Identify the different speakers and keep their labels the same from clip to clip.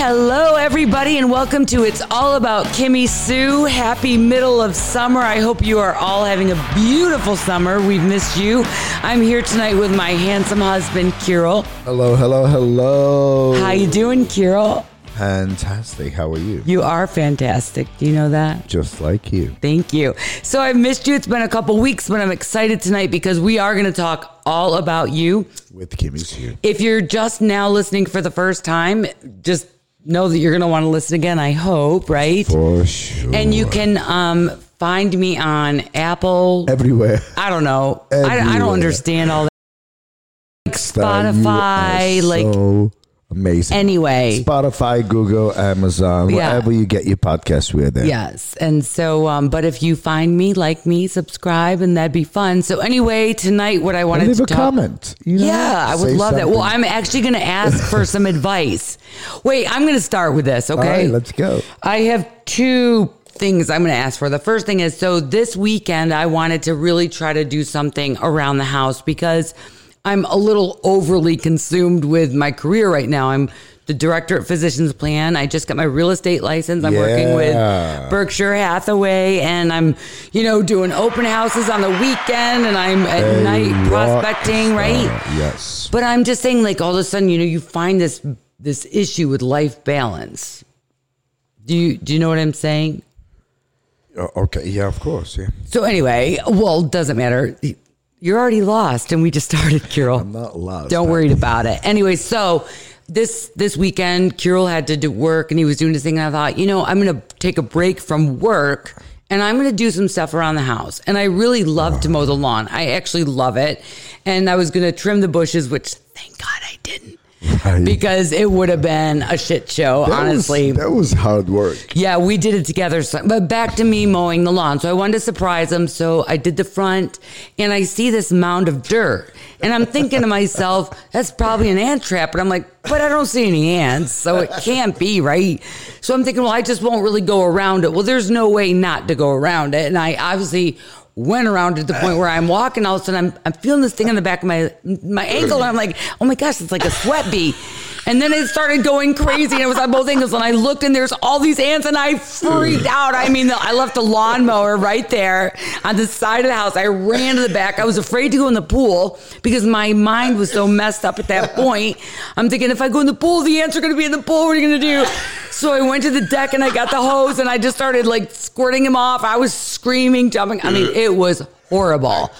Speaker 1: Hello, everybody, and welcome to It's All About Kimmy Sue. Happy middle of summer. I hope you are all having a beautiful summer. We've missed you. I'm here tonight with my handsome husband, Kirill.
Speaker 2: Hello, hello, hello.
Speaker 1: How you doing, Kirill?
Speaker 2: Fantastic. How are you?
Speaker 1: You are fantastic. Do you know that?
Speaker 2: Just like you.
Speaker 1: Thank you. So I've missed you. It's been a couple weeks, but I'm excited tonight because we are going to talk all about you.
Speaker 2: With Kimmy Sue.
Speaker 1: If you're just now listening for the first time, just know that you're going to want to listen again, I hope, right?
Speaker 2: For sure.
Speaker 1: And you can um, find me on Apple.
Speaker 2: everywhere.
Speaker 1: I don't know. I, I don't understand all that. Like Spotify,
Speaker 2: are
Speaker 1: like
Speaker 2: so amazing.
Speaker 1: anyway.
Speaker 2: Spotify, Google, Amazon,
Speaker 1: Yeah.
Speaker 2: wherever you get your podcast, we're there.
Speaker 1: Yes. And so, um, but if you find me, like me, subscribe, and that'd be fun. So, anyway, tonight, what I
Speaker 2: And
Speaker 1: wanted
Speaker 2: leave
Speaker 1: to
Speaker 2: a
Speaker 1: talk.
Speaker 2: comment. You know,
Speaker 1: Yeah, I would love that. Well. I'm actually going to ask for some advice. Wait, I'm going to start with this, okay?
Speaker 2: All right, let's go.
Speaker 1: I have two things I'm going to ask for. The first thing is so this weekend, I wanted to really try to do something around the house because I'm a little overly consumed with my career right now. I'm the director at Physicians Plan. I just got my real estate license. I'm working with Berkshire Hathaway and I'm, you know, doing open houses on the weekend and I'm at night prospecting, right?
Speaker 2: Yes.
Speaker 1: But I'm just saying, like all of a sudden, you know, you find this this issue with life balance. Do you do you know what I'm saying?
Speaker 2: Oh, okay. Yeah, of course. Yeah.
Speaker 1: So anyway, well, doesn't matter. You're already lost, and we just started, Kirill.
Speaker 2: I'm not lost.
Speaker 1: Don't worry about it. Anyway, so this this weekend, Kirill had to do work, and he was doing his thing. And I thought, you know, I'm going to take a break from work, and I'm going to do some stuff around the house. And I really love to mow the lawn. I actually love it, and I was going to trim the bushes, which thank God I didn't.
Speaker 2: Right.
Speaker 1: Because it would have been a shit show,
Speaker 2: That was-
Speaker 1: honestly.
Speaker 2: that was hard work.
Speaker 1: Yeah, we did it together. So, but back to me mowing the lawn. So I wanted to surprise him. So I did the front and I see this mound of dirt. And I'm thinking to myself, that's probably an ant trap. But I'm like, but I don't see any ants. So it can't be, right? So I'm thinking, well, I just won't really go around it. Well, there's no way not to go around it. And I obviously went around to the point where I'm walking all of a sudden I'm, I'm feeling this thing on the back of my my ankle and I'm like oh my gosh it's like a sweat bee and then it started going crazy and it was on both angles. and I looked and there's all these ants and I freaked out I mean I left the lawnmower right there on the side of the house I ran to the back I was afraid to go in the pool because my mind was so messed up at that point I'm thinking if I go in the pool the ants are going to be in the pool what are you going to do so I went to the deck and I got the hose and I just started like squirting him off. I was screaming, jumping. I mean, it was horrible.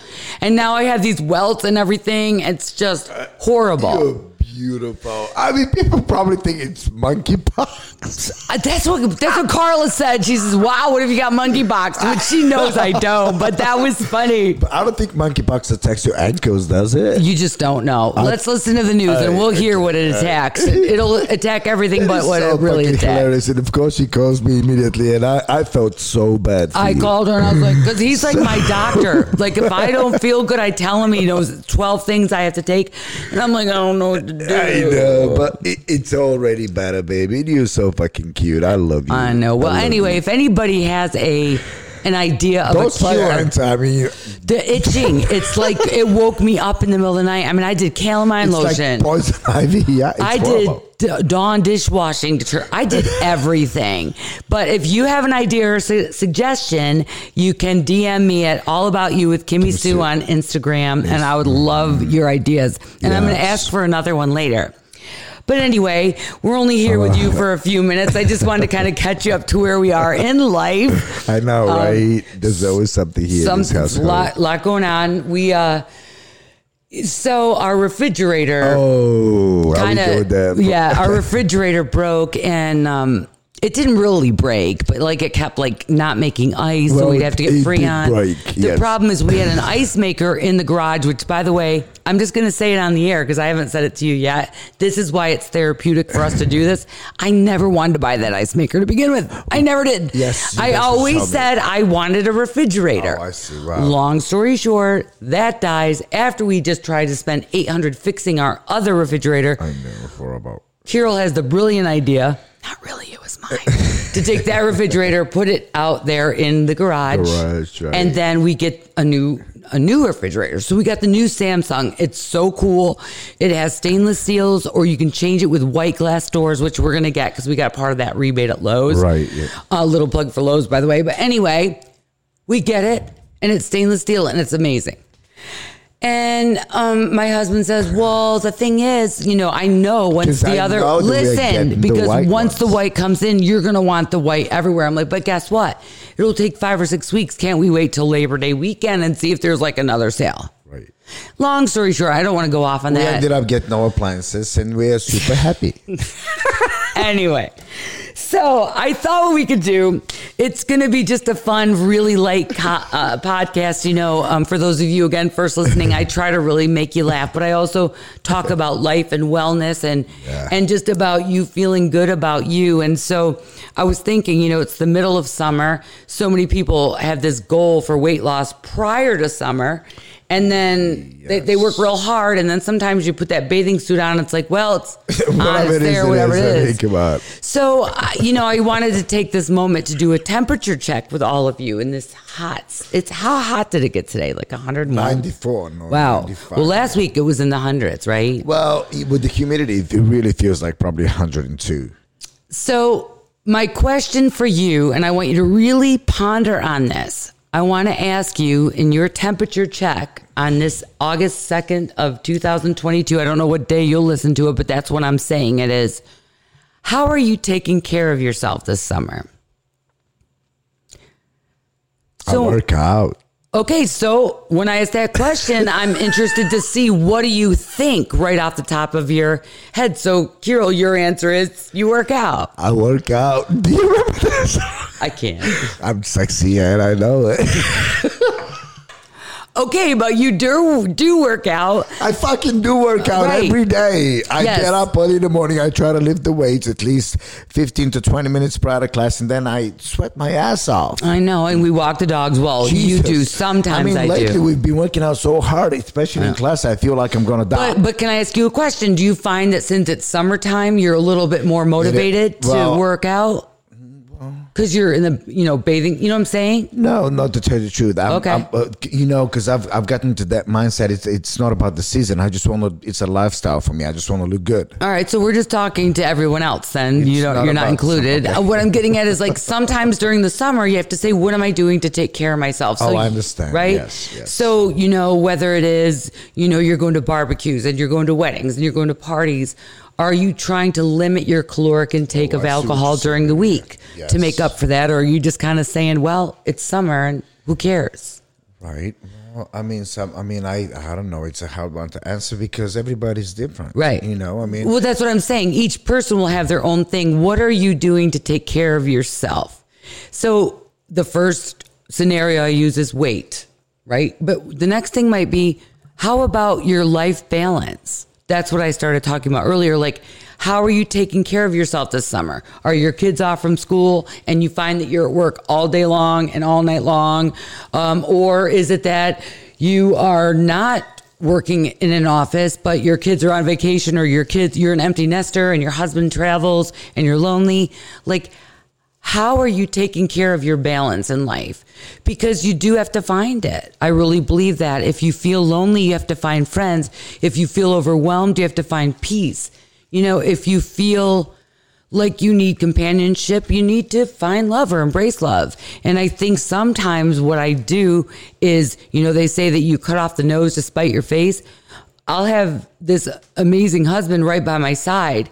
Speaker 1: And now I have these welts and everything. It's just horrible.
Speaker 2: Beautiful. I mean, people probably think it's monkeypox.
Speaker 1: That's what that's what Carla said. She says, "Wow, what if you got monkeypox?" Which she knows I don't, but that was funny.
Speaker 2: But I don't think monkeypox attacks your ankles, does it?
Speaker 1: You just don't know. Let's listen to the news and we'll hear what it attacks. It'll attack everything but what
Speaker 2: so
Speaker 1: it really attacks.
Speaker 2: hilarious. And of course, she calls me immediately, and I, I felt so bad.
Speaker 1: I
Speaker 2: you.
Speaker 1: called her and I was like, because he's like my doctor. Like if I don't feel good, I tell him he knows twelve things I have to take, and I'm like, I don't know what to do.
Speaker 2: I know, but it, it's already better, baby. You're so fucking cute. I love you.
Speaker 1: I know. Well,
Speaker 2: love
Speaker 1: anyway,
Speaker 2: you.
Speaker 1: if anybody has a an idea of
Speaker 2: those
Speaker 1: a cure,
Speaker 2: ants. I mean,
Speaker 1: the itching, it's like it woke me up in the middle of the night. I mean, I did calamine
Speaker 2: it's
Speaker 1: lotion.
Speaker 2: like poison ivy. Yeah, it's
Speaker 1: I
Speaker 2: horrible.
Speaker 1: did d- Dawn dishwashing detergent. I did everything. But if you have an idea or su- suggestion, you can DM me at All About You with Kimmy Sue
Speaker 2: Sue.
Speaker 1: on Instagram, and I would love your ideas. And I'm going to ask for another one later. But anyway, we're only here with you for a few minutes. I just wanted to kind of catch you up to where we are in life.
Speaker 2: I know, right? There's always something here in this
Speaker 1: Some
Speaker 2: household.
Speaker 1: lot, lot going on. We uh, so our refrigerator
Speaker 2: oh, kinda,
Speaker 1: yeah our refrigerator broke and um it didn't really break but like it kept like not making ice so we'd have to get freon
Speaker 2: break,
Speaker 1: the
Speaker 2: yes.
Speaker 1: problem is we had an ice maker in the garage which by the way i'm just going to say it on the air because i haven't said it to you yet this is why it's therapeutic for us to do this i never wanted to buy that ice maker to begin with i never did
Speaker 2: Yes,
Speaker 1: i always said i wanted a refrigerator
Speaker 2: Oh, I see. Wow.
Speaker 1: long story short that dies after we just tried to spend 800 fixing our other refrigerator
Speaker 2: I know, for about.
Speaker 1: Kirill has the brilliant idea. Not really, it was mine. to take that refrigerator, put it out there in the garage,
Speaker 2: Garage, right.
Speaker 1: and then we get a new a new refrigerator. So we got the new Samsung. It's so cool. It has stainless steels, or you can change it with white glass doors, which we're gonna get because we got part of that rebate at Lowe's.
Speaker 2: Right, yeah.
Speaker 1: A little plug for Lowe's, by the way. But anyway, we get it, and it's stainless steel, and it's amazing. And um, my husband says, "Well, the thing is, you know, I know once the
Speaker 2: I
Speaker 1: other
Speaker 2: know that we're getting
Speaker 1: listen
Speaker 2: the
Speaker 1: because
Speaker 2: white
Speaker 1: once the white comes in, you're gonna want the white everywhere." I'm like, "But guess what? It'll take five or six weeks. Can't we wait till Labor Day weekend and see if there's like another sale?"
Speaker 2: Right.
Speaker 1: Long story short, I don't want to go off on
Speaker 2: We
Speaker 1: that.
Speaker 2: We ended up getting no appliances and we are super happy.
Speaker 1: anyway, so I thought what we could do. It's going to be just a fun, really light co- uh, podcast. You know, um, for those of you again first listening, I try to really make you laugh, but I also talk about life and wellness and
Speaker 2: Yeah.
Speaker 1: and just about you feeling good about you. And so I was thinking, you know, it's the middle of summer. So many people have this goal for weight loss prior to summer. And then they, they work real hard, and then sometimes you put that bathing suit on. It's like, well, it's on,
Speaker 2: Whatever
Speaker 1: it's
Speaker 2: it is,
Speaker 1: there,
Speaker 2: it
Speaker 1: whatever
Speaker 2: is.
Speaker 1: it
Speaker 2: I
Speaker 1: is.
Speaker 2: think about.
Speaker 1: So, uh, you know, I wanted to take this moment to do a temperature check with all of you in this hot. It's how hot did it get today? Like 101?
Speaker 2: 94. No,
Speaker 1: Wow.
Speaker 2: 95.
Speaker 1: Well, last week it was in the hundreds, right?
Speaker 2: Well, with the humidity, it really feels like probably 102.
Speaker 1: So, my question for you, and I want you to really ponder on this. I want to ask you in your temperature check on this August 2nd of 2022. I don't know what day you'll listen to it, but that's what I'm saying it is. How are you taking care of yourself this summer?
Speaker 2: I work out.
Speaker 1: Okay, so when I ask that question, I'm interested to see what do you think right off the top of your head. So, Kirill, your answer is you work out.
Speaker 2: I work out. Do you remember this?
Speaker 1: I can't.
Speaker 2: I'm sexy and I know it.
Speaker 1: Okay, but you do do work out.
Speaker 2: I fucking do work out
Speaker 1: Right.
Speaker 2: every day. I
Speaker 1: Yes.
Speaker 2: get up early in the morning. I try to lift the weights at least 15 to 20 minutes prior to class, and then I sweat my ass off.
Speaker 1: I know, and we walk the dogs. Well, you do. Sometimes
Speaker 2: I
Speaker 1: I,
Speaker 2: mean, lately
Speaker 1: do.
Speaker 2: we've been working out so hard, especially in class. I feel like I'm gonna die.
Speaker 1: But but can I ask you a question? Do you find that since it's summertime, you're a little bit more motivated
Speaker 2: well-
Speaker 1: to work out? Because you're in the you know bathing. You know what I'm saying?
Speaker 2: no, not to tell you the truth. I'm,
Speaker 1: Okay.
Speaker 2: I'm, uh, you know, because I've I've gotten to that mindset. It's it's not about the season. I just want to. It's a lifestyle for me. I just want to look good.
Speaker 1: All right, so we're just talking to everyone else. Then you
Speaker 2: It's
Speaker 1: don't,
Speaker 2: not
Speaker 1: you're not included. Uh, What I'm getting at is like sometimes during the summer you have to say, "What am I doing to take care of myself?"
Speaker 2: Oh, I understand.
Speaker 1: Right?
Speaker 2: Yes, yes.
Speaker 1: So you know whether it is you know you're going to barbecues and you're going to weddings and you're going to parties. Are you trying to limit your caloric intake
Speaker 2: Oh,
Speaker 1: of
Speaker 2: I
Speaker 1: alcohol during the week
Speaker 2: Yes.
Speaker 1: to make up for that, or are you just kind of saying, "Well, it's summer and who cares?"
Speaker 2: Right. Well, I mean, some. I mean, I. I don't know. It's a hard one to answer because everybody's different.
Speaker 1: Right.
Speaker 2: You know. I mean.
Speaker 1: Well, that's what I'm saying. Each person will have their own thing. What are you doing to take care of yourself? So the first scenario I use is weight, right? But the next thing might be how about your life balance? That's what I started talking about earlier. Like, how are you taking care of yourself this summer? Are your kids off from school and you find that you're at work all day long and all night long? Um, or is it that you are not working in an office, but your kids are on vacation or your kids, you're an empty nester and your husband travels and you're lonely. Like, how are you taking care of your balance in life? Because you do have to find it. I really believe that. If you feel lonely, you have to find friends. If you feel overwhelmed, you have to find peace. You know, if you feel like you need companionship, you need to find love or embrace love. And I think sometimes what I do is, you know, they say that you cut off the nose to spite your face. I'll have this amazing husband right by my side.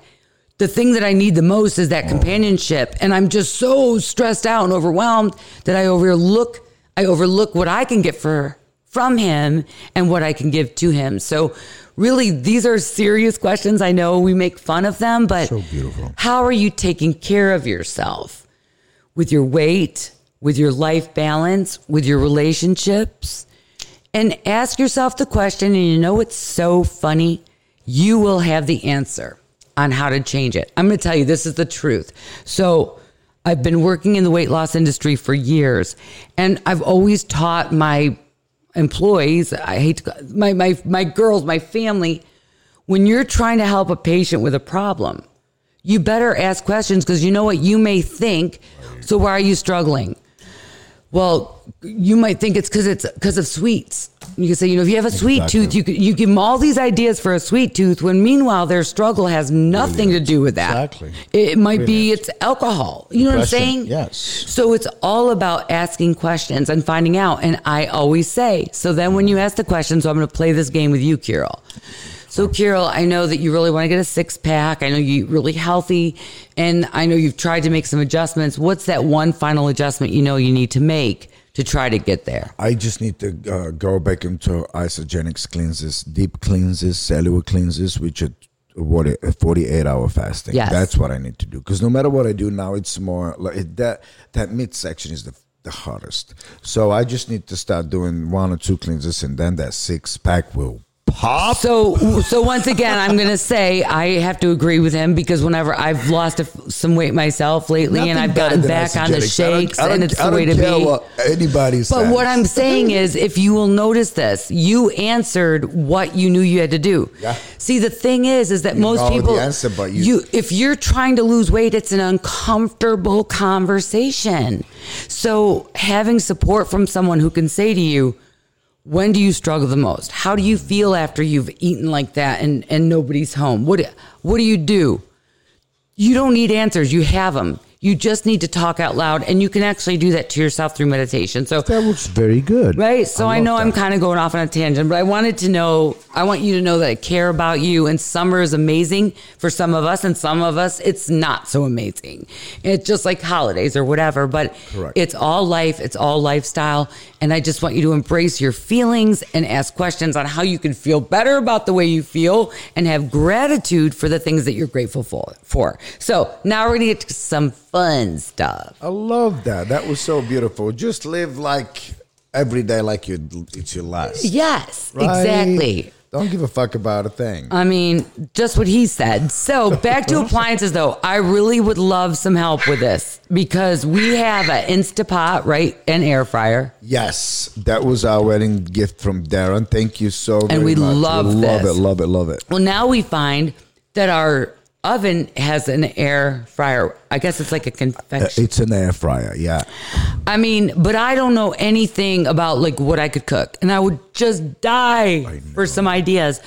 Speaker 1: The thing that I need the most is that mm. companionship. And I'm just so stressed out and overwhelmed that I overlook I overlook what I can get for from him and what I can give to him. So really these are serious questions. I know we make fun of them, but
Speaker 2: So beautiful.
Speaker 1: how are you taking care of yourself with your weight, with your life balance, with your relationships? And ask yourself the question, and you know it's so funny? You will have the answer on how to change it. I'm going to tell you, this is the truth. So, I've been working in the weight loss industry for years, and I've always taught my employees, I hate to, my, my, my girls, my family, when you're trying to help a patient with a problem, you better ask questions because you know what you may think. So why are you struggling? Well, you might think it's because it's because of sweets. You can say, you know, if you have a sweet
Speaker 2: Exactly.
Speaker 1: tooth, you you give them all these ideas for a sweet tooth. When meanwhile, their struggle has nothing to do with that.
Speaker 2: Exactly.
Speaker 1: It might be it's alcohol. You know what I'm saying?
Speaker 2: yes.
Speaker 1: So it's all about asking questions and finding out. And I always say, so then when you ask the question, so I'm going to play this game with you, Kirill. So, Kirill, I know that you really want to get a six pack. I know you eat really healthy, and I know you've tried to make some adjustments. What's that one final adjustment you know you need to make to try to get there?
Speaker 2: I just need to uh, go back into Isagenix cleanses, deep cleanses, cellular cleanses, which are what a 48 hour fasting.
Speaker 1: Yes.
Speaker 2: That's what I need to do. Because no matter what I do now, it's more like that that midsection is the the hardest. So I just need to start doing one or two cleanses, and then that six pack will pop.
Speaker 1: So, so once again, I'm going to say I have to agree with him because whenever I've lost a, some weight myself lately, and I've gotten back on the
Speaker 2: Isagenix. I don't-
Speaker 1: shakes,
Speaker 2: I don't-
Speaker 1: and it's the way to be.
Speaker 2: What anybody says.
Speaker 1: But what I'm saying is, if you will notice this, you answered what you knew you had to do.
Speaker 2: Yeah.
Speaker 1: See, the thing is, is that
Speaker 2: You
Speaker 1: most people,
Speaker 2: answer, but you-
Speaker 1: if you're trying to lose weight, it's an uncomfortable conversation. So having support from someone who can say to you, when do you struggle the most? How do you feel after you've eaten like that and, and nobody's home? What what do you do? You don't need answers. You have them. You just need to talk out loud, and you can actually do that to yourself through meditation. So
Speaker 2: that was very good.
Speaker 1: Right. So I,
Speaker 2: love
Speaker 1: know I'm kind of going off on a tangent, but I wanted to know, I want you to know that I care about you. And summer is amazing for some of us, and some of us, it's not so amazing. It's just like holidays or whatever, but
Speaker 2: Correct.
Speaker 1: it's all life, it's all lifestyle. And I just want you to embrace your feelings and ask questions on how you can feel better about the way you feel and have gratitude for the things that you're grateful for. So now we're going to get to some fun stuff.
Speaker 2: I love that. That was so beautiful. Just live like every day like you it's your last.
Speaker 1: Yes,
Speaker 2: Right?
Speaker 1: exactly.
Speaker 2: Don't give a fuck about a thing.
Speaker 1: I mean, just what he said. So back to appliances, though. I really would love some help with this because we have an Instapot, right, and air fryer.
Speaker 2: yes, that was our wedding gift from Darren. Thank you so very
Speaker 1: we
Speaker 2: much.
Speaker 1: love
Speaker 2: we love
Speaker 1: this.
Speaker 2: Love it, love it, love it.
Speaker 1: Well, now we find that our oven has an air fryer. I guess it's like a
Speaker 2: Uh,
Speaker 1: convection.
Speaker 2: It's an air fryer, yeah.
Speaker 1: I mean, but I don't know anything about like what I could cook, and I would just die for some ideas.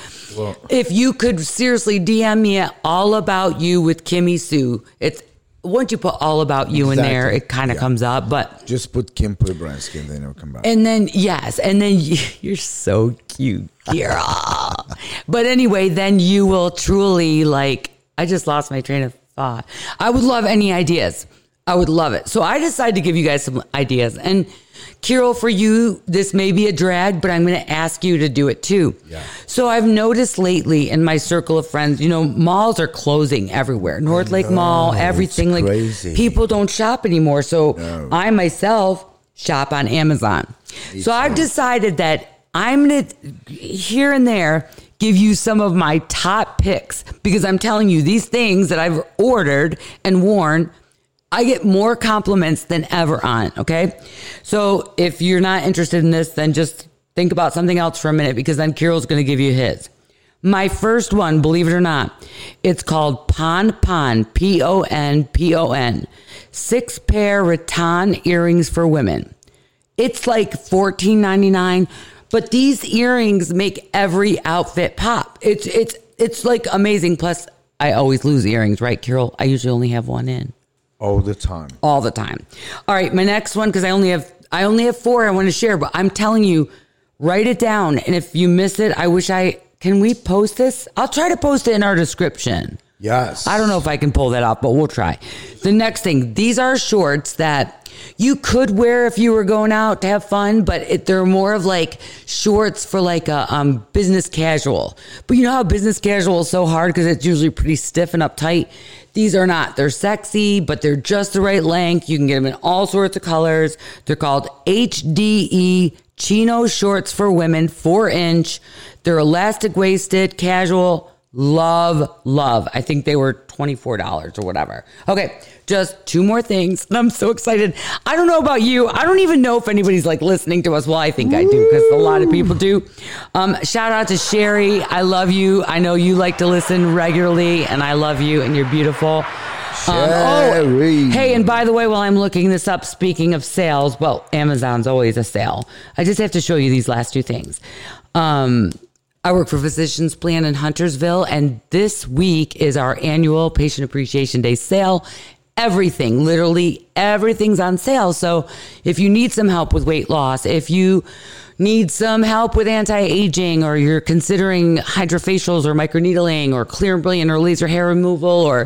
Speaker 1: if you could seriously DM me at all about you with Kimmy Sue, it's once you put all about you in there, it kind of
Speaker 2: Yeah.
Speaker 1: comes up. But
Speaker 2: Just put Kim Pubransky and then it'll come back.
Speaker 1: and then yes, and then you, you're so cute, Kira. but anyway, then you will truly like. I just lost my train of thought. I would love any ideas. I would love it. So I decided to give you guys some ideas. And Kirill, for you, this may be a drag, but I'm going to ask you to do it too.
Speaker 2: Yeah.
Speaker 1: So I've noticed lately in my circle of friends, you know, malls are closing everywhere. North Lake Mall, everything like
Speaker 2: crazy.
Speaker 1: people don't shop anymore. So I myself shop on Amazon. so I've decided that I'm going to here and there give you some of my top picks because I'm telling you these things that I've ordered and worn I get more compliments than ever on, okay? So if you're not interested in this, then just think about something else for a minute because then Kirill's going to give you his. My first one, believe it or not, it's called Pon Pon, P O N P O N. Six pair rattan earrings for women. It's like $14.99, but these earrings make every outfit pop. It's it's it's like amazing. Plus, I always lose earrings, right, Carol? I usually only have one in
Speaker 2: All the time.
Speaker 1: all the time. All right, my next one because I only have I only have four I want to share, but I'm telling you, write it down. And if you miss it, I wish I can we post this? I'll try to post it in our description.
Speaker 2: Yes.
Speaker 1: I don't know if I can pull that off, but we'll try. The next thing, these are shorts that you could wear if you were going out to have fun, but it, they're more of like shorts for like a um, business casual. But you know how business casual is so hard because it's usually pretty stiff and uptight. These are not. They're sexy, but they're just the right length. You can get them in all sorts of colors. They're called HDE chino shorts for women, four inch. They're elastic waisted, casual. Love, love. I think they were $24 or whatever. Okay, just two more things. And I'm so excited. I don't know about you. I don't even know if anybody's like listening to us. Well, I think I do because a lot of people do. Um, shout out to Sherry. I love you. I know you like to listen regularly, and I love you, and you're beautiful.
Speaker 2: Sherry.
Speaker 1: hey, and by the way, while I'm looking this up, speaking of sales, well, Amazon's always a sale. I just have to show you these last two things. Um, I work for Physicians Plan in Huntersville, and this week is our annual Patient Appreciation Day sale. Everything, literally everything's on sale. So if you need some help with weight loss, if you need some help with anti-aging or you're considering HydraFacials or microneedling or clear and brilliant or laser hair removal or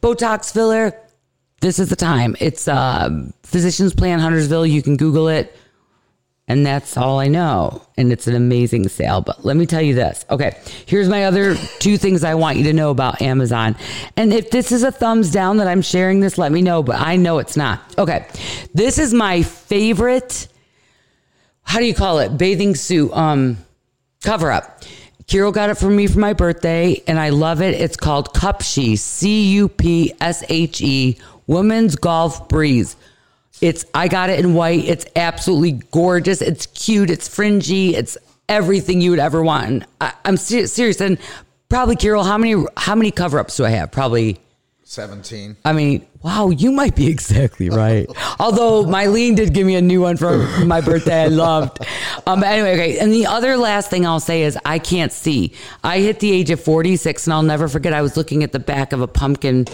Speaker 1: Botox filler, this is the time. It's uh, Physicians Plan Huntersville. You can Google it. And that's all I know. And it's an amazing sale. But let me tell you this. Okay, here's my other two things I want you to know about Amazon. And if this is a thumbs down that I'm sharing this, let me know. But I know it's not. Okay, this is my favorite. How do you call it? Bathing suit um, cover up. Kirill got it for me for my birthday, and I love it. It's called Cupshe, C U P S H E, Women's Golf Breeze. It's I got it in white. It's absolutely gorgeous. It's cute. It's fringy. It's everything you would ever want. And I, I'm ser- serious. And probably, Kirill, how many how many cover ups do I have? Probably.
Speaker 2: 17.
Speaker 1: I mean, wow, you might be exactly right. Although Mylene did give me a new one for my birthday, I loved. Um, but anyway, okay. And the other last thing I'll say is I can't see. I hit the age of 46, and I'll never forget. I was looking at the back of a pumpkin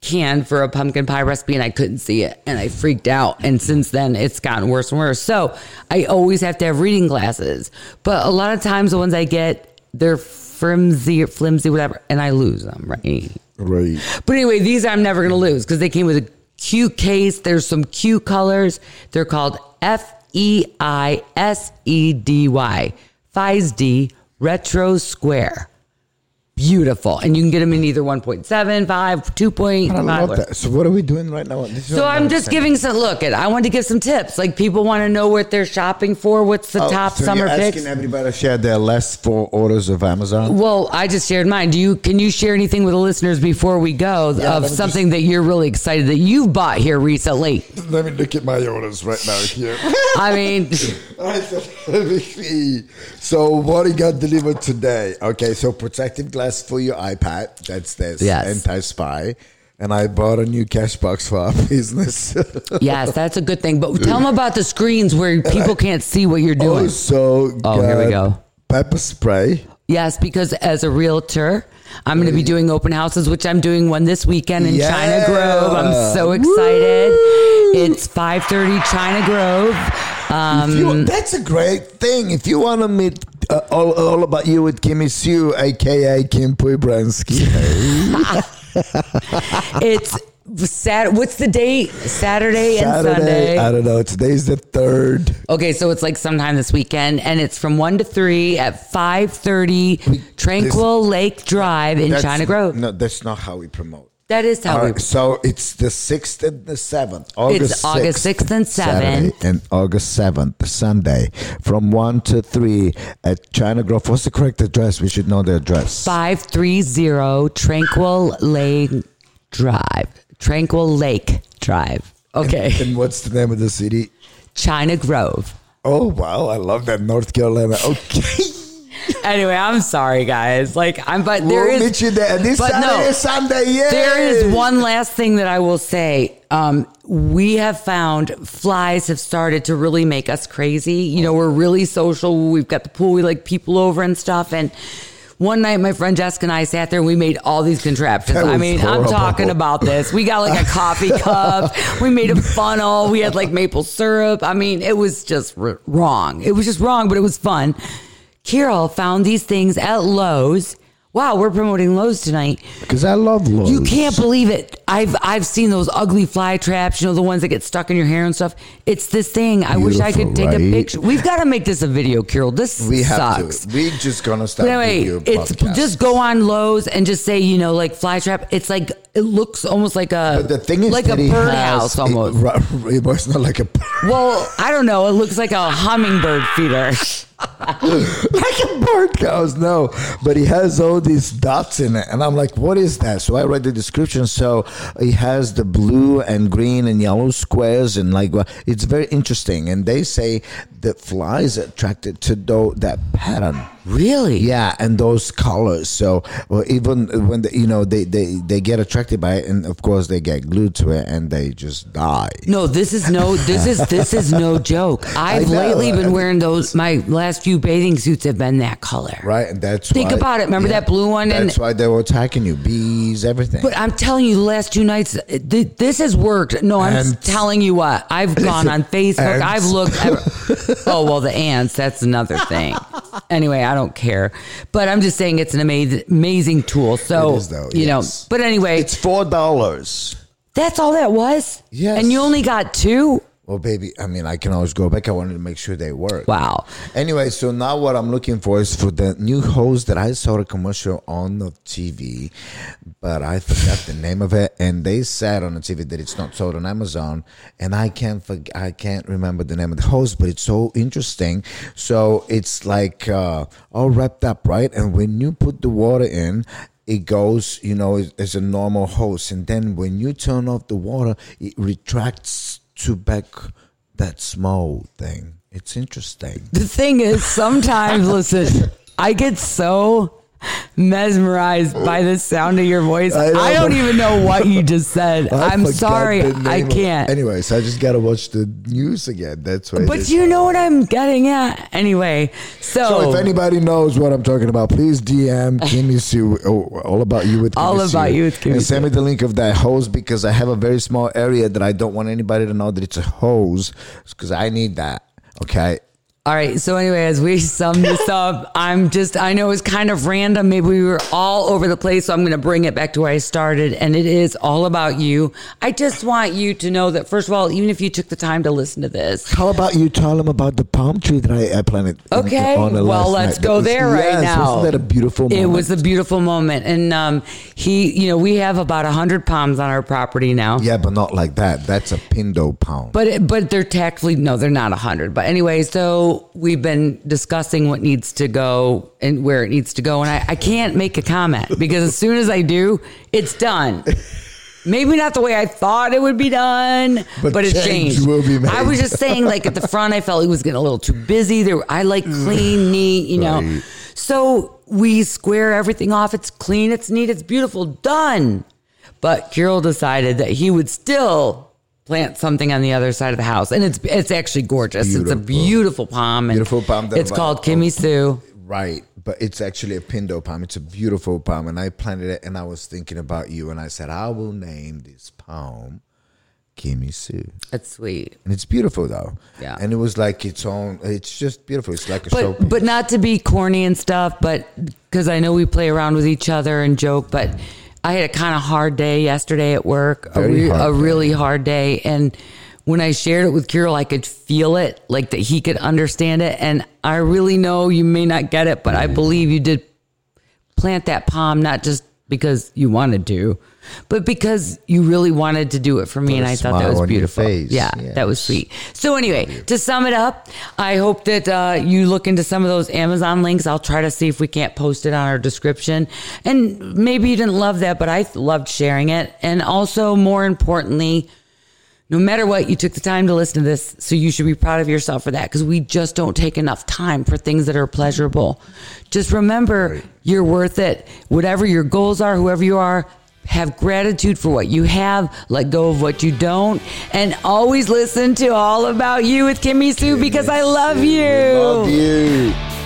Speaker 1: can for a pumpkin pie recipe and I couldn't see it and I freaked out. And since then it's gotten worse and worse. So I always have to have reading glasses. But a lot of times the ones I get, they're flimsy or flimsy, whatever, and I lose them, right?
Speaker 2: Right.
Speaker 1: But anyway, these I'm never going to lose because they came with a cute case. There's some cute colors. They're called F E I S E D Y, FISD Retro Square. Beautiful. And you can get them in either 1.7, 5, 2.5.
Speaker 2: I love that. So what are we doing right now?
Speaker 1: So I'm just giving some look at. I want to give some tips. Like people want to know what they're shopping for. What's the
Speaker 2: Oh,
Speaker 1: top
Speaker 2: so
Speaker 1: summer
Speaker 2: you're
Speaker 1: picks?
Speaker 2: asking everybody share their last four orders of Amazon.
Speaker 1: Well, I just shared mine. Do you can you share anything with the listeners before we go
Speaker 2: Yeah,
Speaker 1: of something that you're really excited that you've bought here recently?
Speaker 2: Let me look at my orders right now here.
Speaker 1: I mean,
Speaker 2: Let me see. So what he got delivered today? Okay, so protective glass for your iPad. That's this
Speaker 1: Yes.
Speaker 2: anti-spy. And I bought a new cash box for our business.
Speaker 1: yes, that's a good thing. But tell them about the screens where people can't see what you're doing.
Speaker 2: also,
Speaker 1: Oh, here we go.
Speaker 2: Pepper spray.
Speaker 1: Yes, because as a realtor, I'm going to be doing open houses, which I'm doing one this weekend in China Grove. I'm so excited. It's 5:30 China Grove. Um,
Speaker 2: you- that's a great thing. If you want to meet uh, all, all about you with Kimmy Sue, aka Kim Puibransky.
Speaker 1: it's Sat. What's the date? Saturday and
Speaker 2: Saturday,
Speaker 1: Sunday.
Speaker 2: I don't know. Today's the third.
Speaker 1: Okay, so it's like sometime this weekend, and it's from one to three at 5:30 Tranquil Lake Drive in China Grove.
Speaker 2: No, that's not how we promote.
Speaker 1: That is how
Speaker 2: All
Speaker 1: we.
Speaker 2: so it's the sixth and the seventh. August
Speaker 1: August 6th and 7th.
Speaker 2: Saturday and August seventh, Sunday, from one to three at China Grove. What's the correct address? We should know the address.
Speaker 1: 530 Tranquil Lake Drive. Tranquil Lake Drive. Okay.
Speaker 2: And what's the name of the city?
Speaker 1: China Grove.
Speaker 2: Oh wow, I love that North Carolina. Okay,
Speaker 1: Anyway, I'm sorry, guys. Like, I'm, but there
Speaker 2: we'll
Speaker 1: is.
Speaker 2: meet you there this
Speaker 1: but
Speaker 2: Saturday,
Speaker 1: no.
Speaker 2: Sunday. Yeah,
Speaker 1: There is one last thing that I will say. Um, we have found flies have started to really make us crazy. You know, we're really social. We've got the pool. We like people over and stuff. And one night, my friend Jessica and I sat there and we made all these contraptions. I mean,
Speaker 2: horrible.
Speaker 1: I'm talking about this. We got like a coffee cup. We made a funnel. We had like maple syrup. I mean, it was just r- wrong. It was just wrong, but it was fun. Kirill found these things at Lowe's. Wow, we're promoting Lowe's tonight.
Speaker 2: because I love Lowe's.
Speaker 1: You can't believe it. I've I've seen those ugly fly traps, you know, the ones that get stuck in your hair and stuff. It's this thing. I wish I could take a picture. We've got to make this a video, Carol. This
Speaker 2: We have to. We just gonna start
Speaker 1: But anyway, it's
Speaker 2: podcast.
Speaker 1: just go on Lowe's and just say, you know, like fly trap. It's like it looks almost like a
Speaker 2: But the thing is,
Speaker 1: like a birdhouse almost.
Speaker 2: It, it was not like a.
Speaker 1: well, I don't know. It looks like a hummingbird feeder.
Speaker 2: like a birdhouse. No, but he has all these dots in it, and I'm like, what is that? So I read the description. So he has the blue and green and yellow squares, and like well, it's very interesting. And they say that flies are attracted to that pattern.
Speaker 1: Really?
Speaker 2: Yeah, and those colors. So well, even when the, you know they, they they get attracted by it, and of course they get glued to it, and they just die.
Speaker 1: No, this is no this is this is no joke. I've lately been wearing those my last few bathing suits have been that color.
Speaker 2: Right, and that's
Speaker 1: Think
Speaker 2: why-
Speaker 1: about it. Remember that blue one and-
Speaker 2: That's why they were attacking you. Bees, everything.
Speaker 1: But I'm telling you, the last two nights, uh, th- this has worked. No, I'm
Speaker 2: Ants.
Speaker 1: telling you what. I've gone on Facebook.
Speaker 2: Ants.
Speaker 1: I've looked. At, oh well, the ants. That's another thing. Anyway, I don't care. But I'm just saying it's an amazing, amazing tool. So
Speaker 2: It is, though,
Speaker 1: you
Speaker 2: yes.
Speaker 1: know. But anyway,
Speaker 2: it's four dollars.
Speaker 1: that's all that was.
Speaker 2: Yes.
Speaker 1: And you only got two.
Speaker 2: Well, baby, I mean, I can always go back. I wanted to make sure they work.
Speaker 1: Wow.
Speaker 2: Anyway, so now what I'm looking for is for the new hose that I saw the commercial on the TV, but I forgot the name of it, and they said on the TV that it's not sold on Amazon, and I can't forg I can't remember the name of the hose, but it's so interesting. So it's like uh, all wrapped up, right? And when you put the water in. It goes, you know, as a normal hose, and then when you turn off the water, it retracts to back that small thing. It's interesting.
Speaker 1: The thing is, sometimes, listen, I get so mesmerized by the sound of your voice.
Speaker 2: I
Speaker 1: I, don't even know what you just said.
Speaker 2: I
Speaker 1: I'm sorry, I can't.
Speaker 2: Anyways, I just gotta watch the news again. That's why.
Speaker 1: But you know what I'm getting at. Anyway, so,
Speaker 2: So if anybody knows what I'm talking about, please DM Kimmy Sue. Oh, all about you with Kimmy
Speaker 1: All about you with Kimmy
Speaker 2: And send me the link of that hose because I have a very small area that I don't want anybody to know that it's a hose because I need that. Okay.
Speaker 1: All right. So anyway, as we sum this up, I'm just, I know it's kind of random. Maybe we were all over the place. So I'm going to bring it back to where I started. And it is all about you. I just want you to know that, first of all, even if you took the time to listen to this,
Speaker 2: How about you tell them about the palm tree that I, I planted? in-
Speaker 1: Okay,
Speaker 2: the
Speaker 1: well, let's
Speaker 2: night?
Speaker 1: go
Speaker 2: was-
Speaker 1: there right
Speaker 2: yes,
Speaker 1: now.
Speaker 2: Wasn't that a beautiful moment?
Speaker 1: It was a beautiful moment. And um, he, you know, we have about 100 palms on our property now.
Speaker 2: Yeah, but not like that. That's a pindo palm.
Speaker 1: But it, but they're tactfully no, they're not hundred. But anyway, so we've been discussing what needs to go and where it needs to go, and I, I can't make a comment because as soon as I do, it's done. Maybe not the way I thought it would be done,
Speaker 2: But
Speaker 1: but, it's changed.
Speaker 2: will be made.
Speaker 1: I was just saying, like at the front, I felt it was getting a little too busy. There, I like clean, neat, you know.
Speaker 2: Right.
Speaker 1: So we square everything off. It's clean, it's neat, it's beautiful, done. But Kirill decided that he would still plant something on the other side of the house, and it's it's actually gorgeous. It's a
Speaker 2: Beautiful.
Speaker 1: palm. And
Speaker 2: Beautiful palm that
Speaker 1: It's called Kimmy oh, Sue.
Speaker 2: Right, but it's actually a pindo palm. It's a beautiful palm, and I planted it, and I was thinking about you, and I said I will name this palm Kimmy Sue,
Speaker 1: That's sweet.
Speaker 2: and it's beautiful though.
Speaker 1: Yeah.
Speaker 2: and it was like its own. It's just beautiful. It's like a show.
Speaker 1: But but not to be corny and stuff, but because I know we play around with each other and joke, but I had a kind of hard day yesterday at work, a, re-
Speaker 2: hard
Speaker 1: a really hard day, and when I shared it with Kirill, I could feel it, like that he could understand it, and I really know you may not get it, but I believe you did plant that palm not just because you wanted to, but because you really wanted to do it for me,
Speaker 2: Put
Speaker 1: and I thought that was beautiful. Yeah, that was sweet. So anyway, to sum it up, I hope that uh, you look into some of those Amazon links. I'll try to see if we can't post it on our description. And maybe you didn't love that, but I loved sharing it. And also, more importantly, no matter what, you took the time to listen to this, so you should be proud of yourself for that because we just don't take enough time for things that are pleasurable. Just remember, you're worth it. Whatever your goals are, whoever you are, have gratitude for what you have, let go of what you don't, and always listen to All About You with Kimmy Sue because I love you.
Speaker 2: Love you.